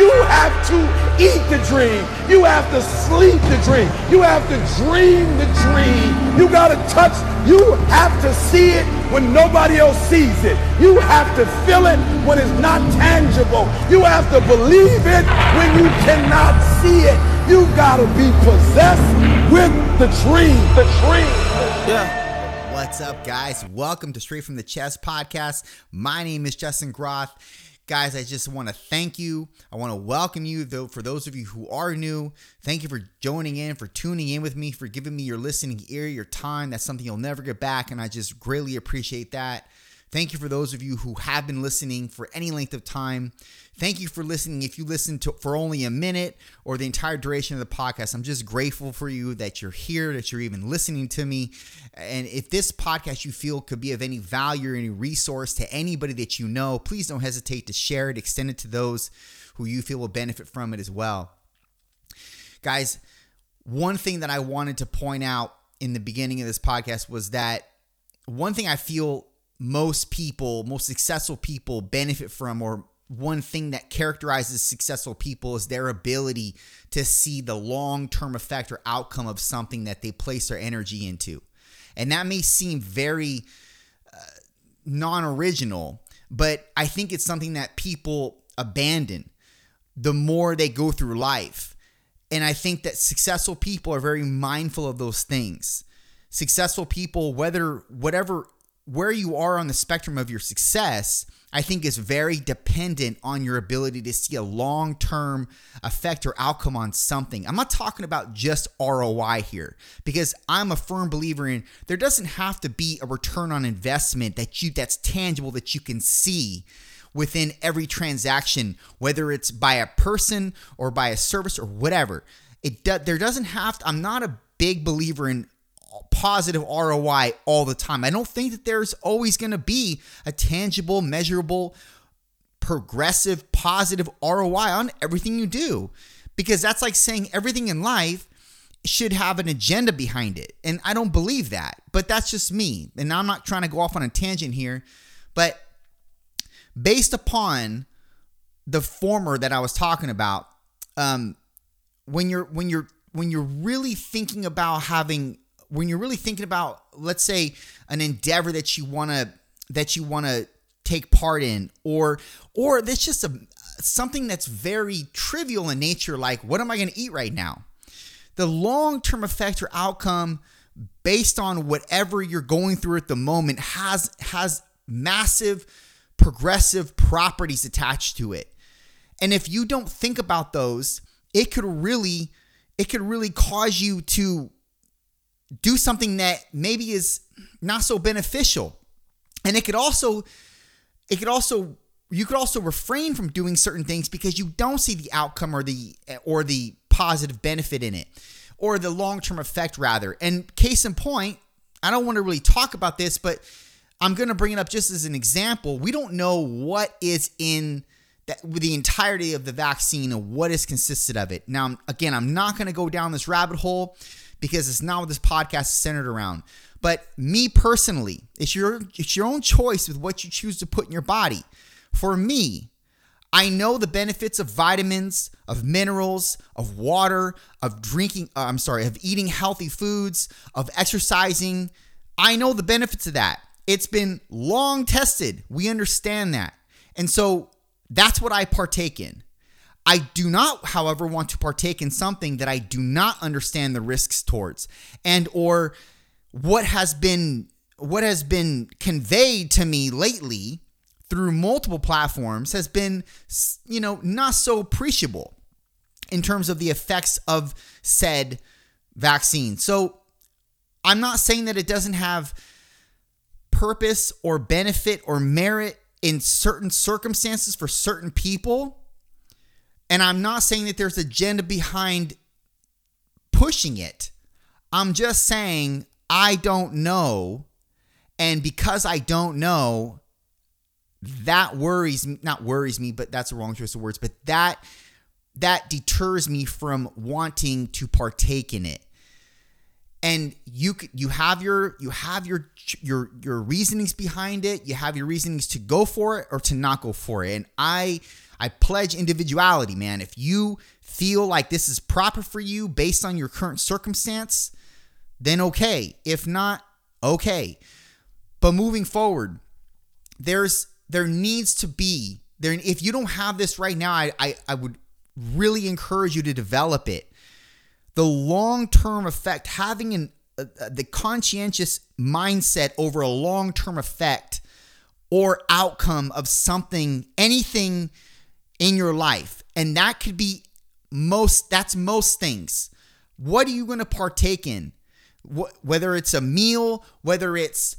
You have to eat the dream. You have to sleep the dream. You have to dream the dream. You got to touch. You have to see it when nobody else sees it. You have to feel it when it's not tangible. You have to believe it when you cannot see it. You got to be possessed with the dream. The dream. Yeah. What's up, guys? Welcome to Straight from the Chest podcast. My name is Justin Groth. Guys, I just want to thank you. I want to welcome you, though, for those of you who are new. Thank you for joining in, for tuning in with me, for giving me your listening ear, your time. That's something you'll never get back, and I just greatly appreciate that. Thank you for those of you who have been listening for any length of time. Thank you for listening. If you listen to for only a minute or the entire duration of the podcast, I'm just grateful for you that you're here, that you're even listening to me. And if this podcast you feel could be of any value or any resource to anybody that you know, please don't hesitate to share it, extend it to those who you feel will benefit from it as well. Guys, one thing that I wanted to point out in the beginning of this podcast was that one thing I feel most people, most successful people benefit from or one thing that characterizes successful people is their ability to see the long term effect or outcome of something that they place their energy into. And that may seem very uh, non original, but I think it's something that people abandon the more they go through life. And I think that successful people are very mindful of those things. Successful people, whether, whatever, where you are on the spectrum of your success, I think is very dependent on your ability to see a long term effect or outcome on something. I'm not talking about just ROI here because I'm a firm believer in there doesn't have to be a return on investment that you that's tangible that you can see within every transaction whether it's by a person or by a service or whatever. It do, there doesn't have to, I'm not a big believer in positive ROI all the time. I don't think that there's always going to be a tangible, measurable, progressive, positive ROI on everything you do because that's like saying everything in life should have an agenda behind it. And I don't believe that, but that's just me. And I'm not trying to go off on a tangent here, but based upon the former that I was talking about, um, when you're when you're when you're really thinking about having when you're really thinking about let's say an endeavor that you want to that you want to take part in or or that's just a something that's very trivial in nature like what am i going to eat right now? The long-term effect or outcome based on whatever you're going through at the moment has has massive progressive properties attached to it. And if you don't think about those it could really it could really cause you to do something that maybe is not so beneficial. And it could also it could also you could also refrain from doing certain things because you don't see the outcome or the or the positive benefit in it or the long-term effect rather. And case in point, I don't want to really talk about this, but I'm going to bring it up just as an example. We don't know what is in that the entirety of the vaccine and what is consisted of it. Now, again, I'm not going to go down this rabbit hole because it's not what this podcast is centered around. But me personally, it's your it's your own choice with what you choose to put in your body. For me, I know the benefits of vitamins, of minerals, of water, of drinking, uh, I'm sorry, of eating healthy foods, of exercising. I know the benefits of that. It's been long tested. We understand that. And so that's what I partake in. I do not, however, want to partake in something that I do not understand the risks towards and or what has been what has been conveyed to me lately through multiple platforms has been you know not so appreciable in terms of the effects of said vaccine. So I'm not saying that it doesn't have purpose or benefit or merit in certain circumstances for certain people and I'm not saying that there's agenda behind pushing it. I'm just saying I don't know. And because I don't know, that worries me, not worries me, but that's the wrong choice of words, but that that deters me from wanting to partake in it. And you you have your you have your your your reasonings behind it. You have your reasonings to go for it or to not go for it. And i i pledge individuality man. If you feel like this is proper for you based on your current circumstance then okay. If not okay. But moving forward there's there needs to be there if you don't have this right now i i, I would really encourage you to develop it the long term effect, having an, uh, the conscientious mindset over a long term effect or outcome of something, anything in your life. And that could be most, that's most things. What are you going to partake in? whether it's a meal, whether it's,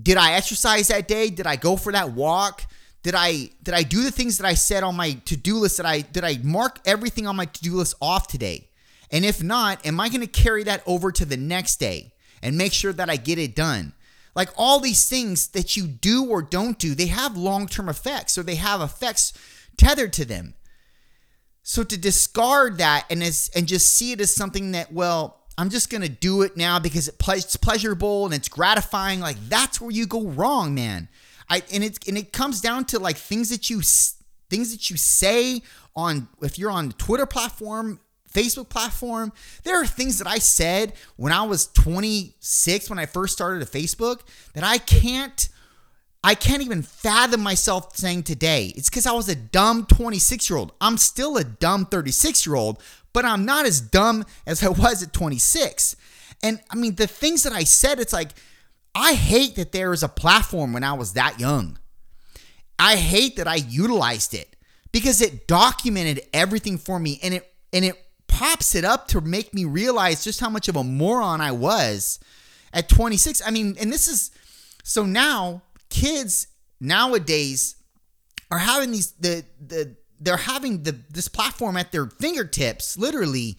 did I exercise that day? Did I go for that walk? Did I did I do the things that I said on my to-do list that I did I mark everything on my to-do list off today? And if not, am I going to carry that over to the next day and make sure that I get it done? Like all these things that you do or don't do, they have long term effects or they have effects tethered to them. So to discard that and as, and just see it as something that, well, I'm just gonna do it now because it's pleasurable and it's gratifying. Like that's where you go wrong, man. I and it and it comes down to like things that you things that you say on if you're on the Twitter platform Facebook platform. There are things that I said when I was 26 when I first started a Facebook that I can't I can't even fathom myself saying today. It's cuz I was a dumb 26-year-old. I'm still a dumb 36-year-old, but I'm not as dumb as I was at 26. And I mean the things that I said it's like I hate that there is a platform when I was that young. I hate that I utilized it because it documented everything for me and it and it pops it up to make me realize just how much of a moron I was at 26. I mean, and this is so now kids nowadays are having these the the they're having the this platform at their fingertips literally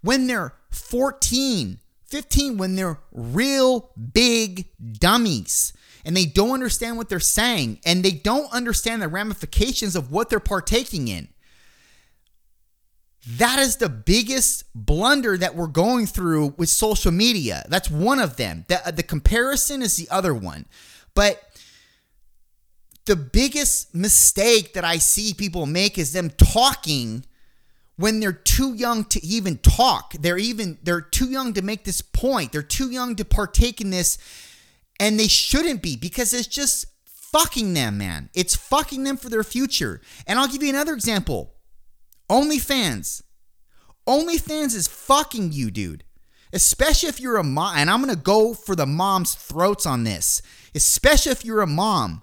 when they're 14, 15 when they're real big dummies and they don't understand what they're saying and they don't understand the ramifications of what they're partaking in. That is the biggest blunder that we're going through with social media. That's one of them. The, uh, the comparison is the other one. But the biggest mistake that I see people make is them talking when they're too young to even talk. They're even they're too young to make this point. They're too young to partake in this and they shouldn't be because it's just fucking them, man. It's fucking them for their future. And I'll give you another example. OnlyFans. OnlyFans is fucking you, dude. Especially if you're a mom, and I'm gonna go for the mom's throats on this. Especially if you're a mom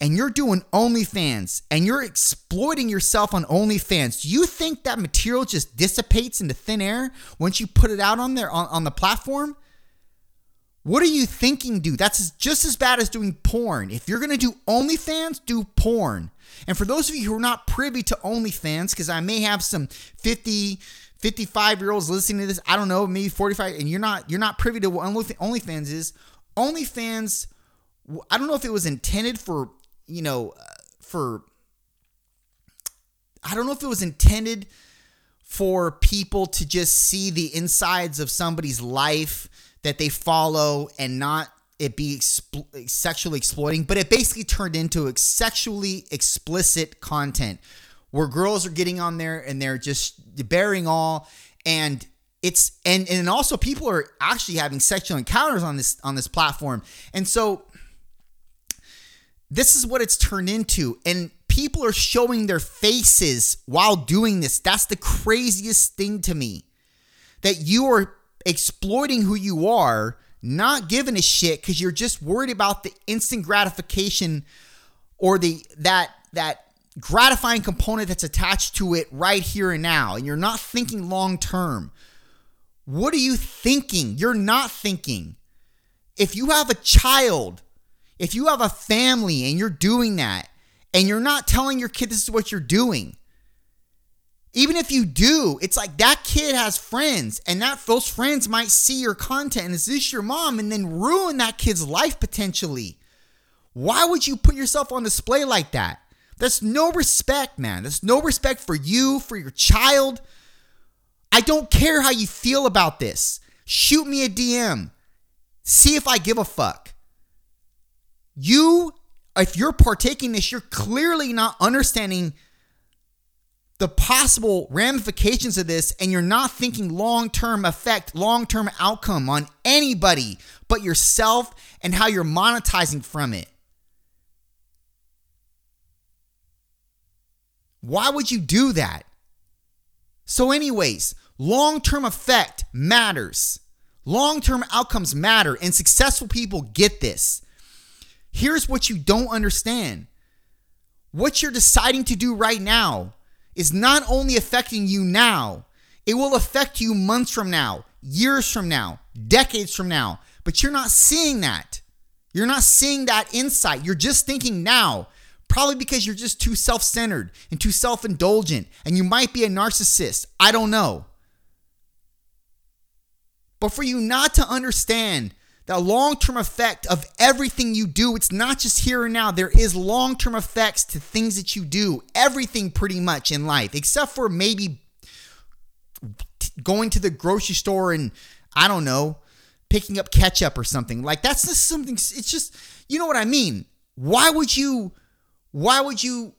and you're doing OnlyFans and you're exploiting yourself on OnlyFans. Do you think that material just dissipates into thin air once you put it out on there on, on the platform? What are you thinking, dude? That's just as bad as doing porn. If you're gonna do OnlyFans, do porn. And for those of you who are not privy to OnlyFans, because I may have some 50, 55 year olds listening to this, I don't know, maybe 45, and you're not you're not privy to what OnlyFans is. OnlyFans, I don't know if it was intended for, you know, uh, for I don't know if it was intended for people to just see the insides of somebody's life that they follow and not it be expl- sexually exploiting, but it basically turned into sexually explicit content where girls are getting on there and they're just bearing all and it's and and also people are actually having sexual encounters on this on this platform. And so this is what it's turned into and people are showing their faces while doing this. That's the craziest thing to me. That you are exploiting who you are not giving a shit because you're just worried about the instant gratification or the that that gratifying component that's attached to it right here and now and you're not thinking long term. What are you thinking? You're not thinking. If you have a child if you have a family and you're doing that and you're not telling your kid this is what you're doing even if you do, it's like that kid has friends, and that those friends might see your content, and is this your mom, and then ruin that kid's life potentially. Why would you put yourself on display like that? That's no respect, man. That's no respect for you, for your child. I don't care how you feel about this. Shoot me a DM. See if I give a fuck. You, if you're partaking this, you're clearly not understanding the possible ramifications of this and you're not thinking long-term effect, long-term outcome on anybody but yourself and how you're monetizing from it. Why would you do that? So, anyways, long term effect matters. Long term outcomes matter, and successful people get this. Here's what you don't understand what you're deciding to do right now is not only affecting you now, it will affect you months from now, years from now, decades from now. But you're not seeing that. You're not seeing that insight. You're just thinking now. Probably because you're just too self centered and too self indulgent, and you might be a narcissist. I don't know. But for you not to understand the long term effect of everything you do, it's not just here and now. There is long term effects to things that you do, everything pretty much in life, except for maybe going to the grocery store and I don't know, picking up ketchup or something. Like that's just something, it's just, you know what I mean? Why would you why would you?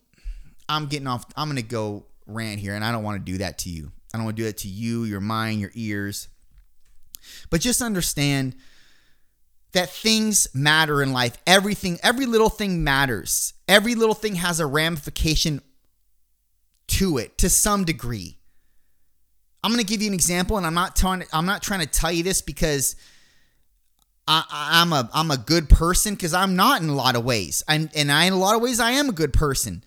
I'm getting off. I'm going to go rant here, and I don't want to do that to you. I don't want to do that to you, your mind, your ears. But just understand that things matter in life. Everything, every little thing matters. Every little thing has a ramification to it to some degree. I'm going to give you an example, and I'm not trying. I'm not trying to tell you this because I, am a I'm a good person because I'm not in a lot of ways. And and I in a lot of ways I am a good person.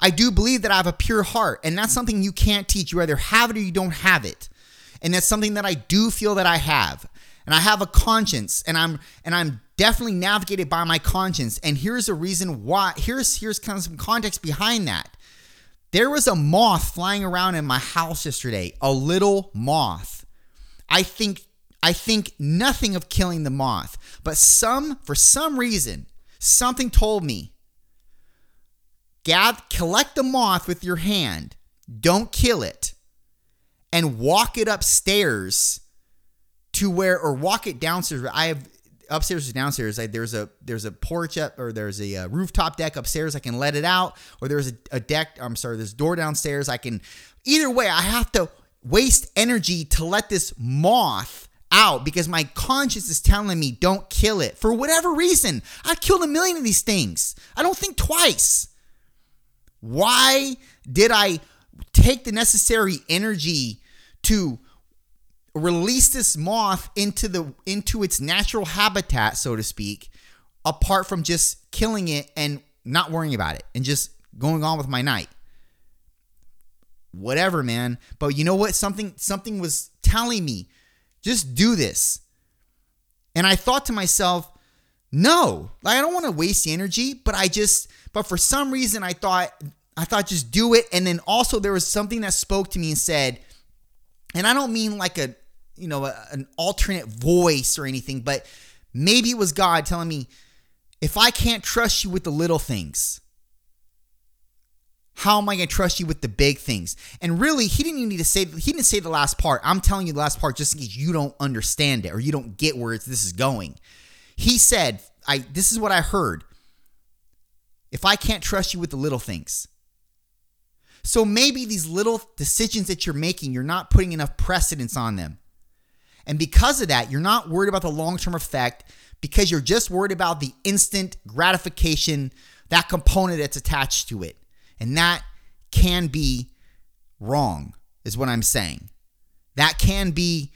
I do believe that I have a pure heart, and that's something you can't teach. You either have it or you don't have it. And that's something that I do feel that I have. And I have a conscience, and I'm and I'm definitely navigated by my conscience. And here's a reason why. Here's here's kind of some context behind that. There was a moth flying around in my house yesterday, a little moth. I think I think nothing of killing the moth, but some, for some reason, something told me, Gav, collect the moth with your hand, don't kill it, and walk it upstairs to where, or walk it downstairs. I have upstairs or downstairs. I, there's a there's a porch up, or there's a, a, uh, rooftop deck upstairs. I can let it out, or there's a, a deck. I'm sorry, there's a door downstairs. I can. Either way, I have to waste energy to let this moth out because my conscience is telling me don't kill it for whatever reason. I've killed a million of these things. I don't think twice. Why did I take the necessary energy to release this moth into the into its natural habitat so to speak apart from just killing it and not worrying about it and just going on with my night whatever man but you know what something something was telling me just do this. And I thought to myself, no, like I don't want to waste the energy, but I just, but for some reason I thought, I thought just do it. And then also there was something that spoke to me and said, and I don't mean like a, you know, a, an alternate voice or anything, but maybe it was God telling me, if I can't trust you with the little things, how am I going to trust you with the big things? And really, he didn't even need to say he didn't say the last part. I'm telling you the last part just in case you don't understand it or you don't get where this is going. He said, "I this is what I heard. If I can't trust you with the little things." So maybe these little decisions that you're making, you're not putting enough precedence on them. And because of that, you're not worried about the long-term effect because you're just worried about the instant gratification, that component that's attached to it. And that can be wrong, is what I'm saying. That can be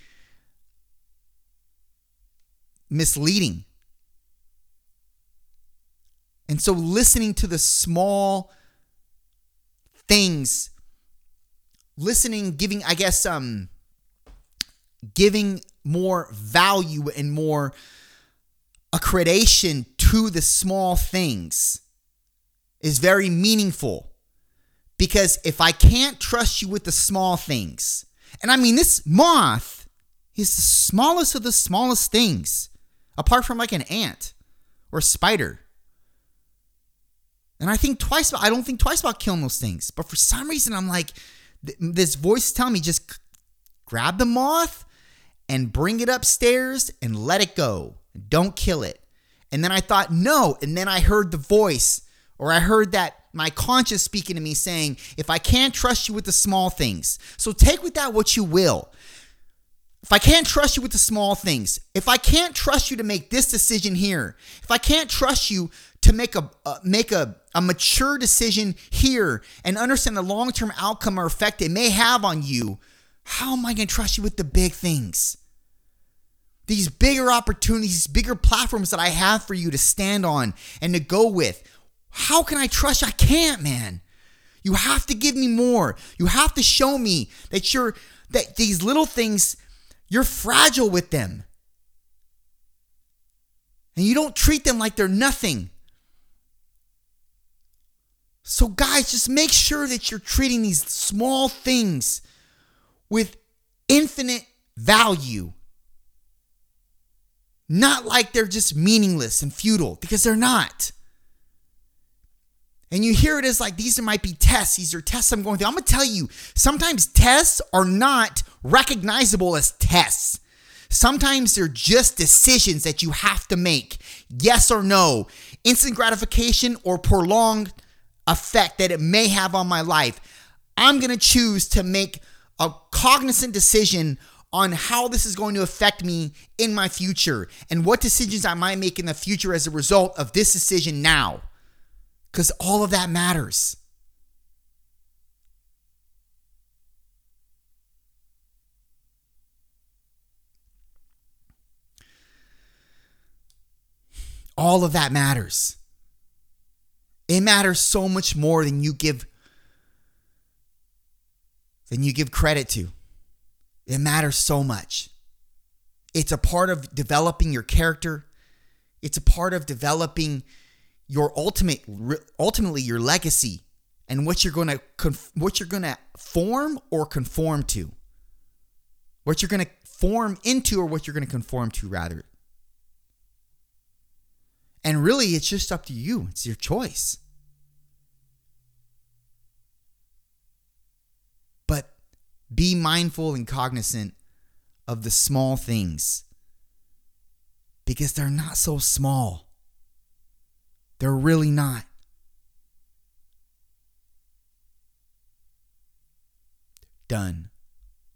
misleading. And so listening to the small things, listening, giving, I guess, um, giving more value and more accreditation to the small things is very meaningful. Because if I can't trust you with the small things, and I mean, this moth is the smallest of the smallest things, apart from like an ant or a spider. And I think twice about, I don't think twice about killing those things. But for some reason, I'm like, th- this voice telling me just grab the moth and bring it upstairs and let it go. Don't kill it. And then I thought, no. And then I heard the voice, or I heard that my conscience speaking to me saying, if I can't trust you with the small things, so take with that what you will. If I can't trust you with the small things, if I can't trust you to make this decision here, if I can't trust you to make a uh, make a, a mature decision here and understand the long-term outcome or effect it may have on you, how am I going to trust you with the big things? These bigger opportunities, these bigger platforms that I have for you to stand on and to go with. How can I trust you? I can't, man. You have to give me more. You have to show me that you're that these little things you're fragile with them. And you don't treat them like they're nothing. So guys, just make sure that you're treating these small things with infinite value. Not like they're just meaningless and futile, because they're not. And you hear it as like these might be tests. These are tests I'm going through. I'm gonna tell you, sometimes tests are not recognizable as tests. Sometimes they're just decisions that you have to make. Yes or no. Instant gratification or prolonged effect that it may have on my life. I'm gonna choose to make a cognizant decision on how this is going to affect me in my future and what decisions I might make in the future as a result of this decision now because all of that matters. All of that matters. It matters so much more than you give than you give credit to. It matters so much. It's a part of developing your character. It's a part of developing your ultimate ultimately your legacy and what you're going to what you're going to form or conform to what you're going to form into or what you're going to conform to rather and really it's just up to you it's your choice but be mindful and cognizant of the small things because they're not so small they're really not. Done.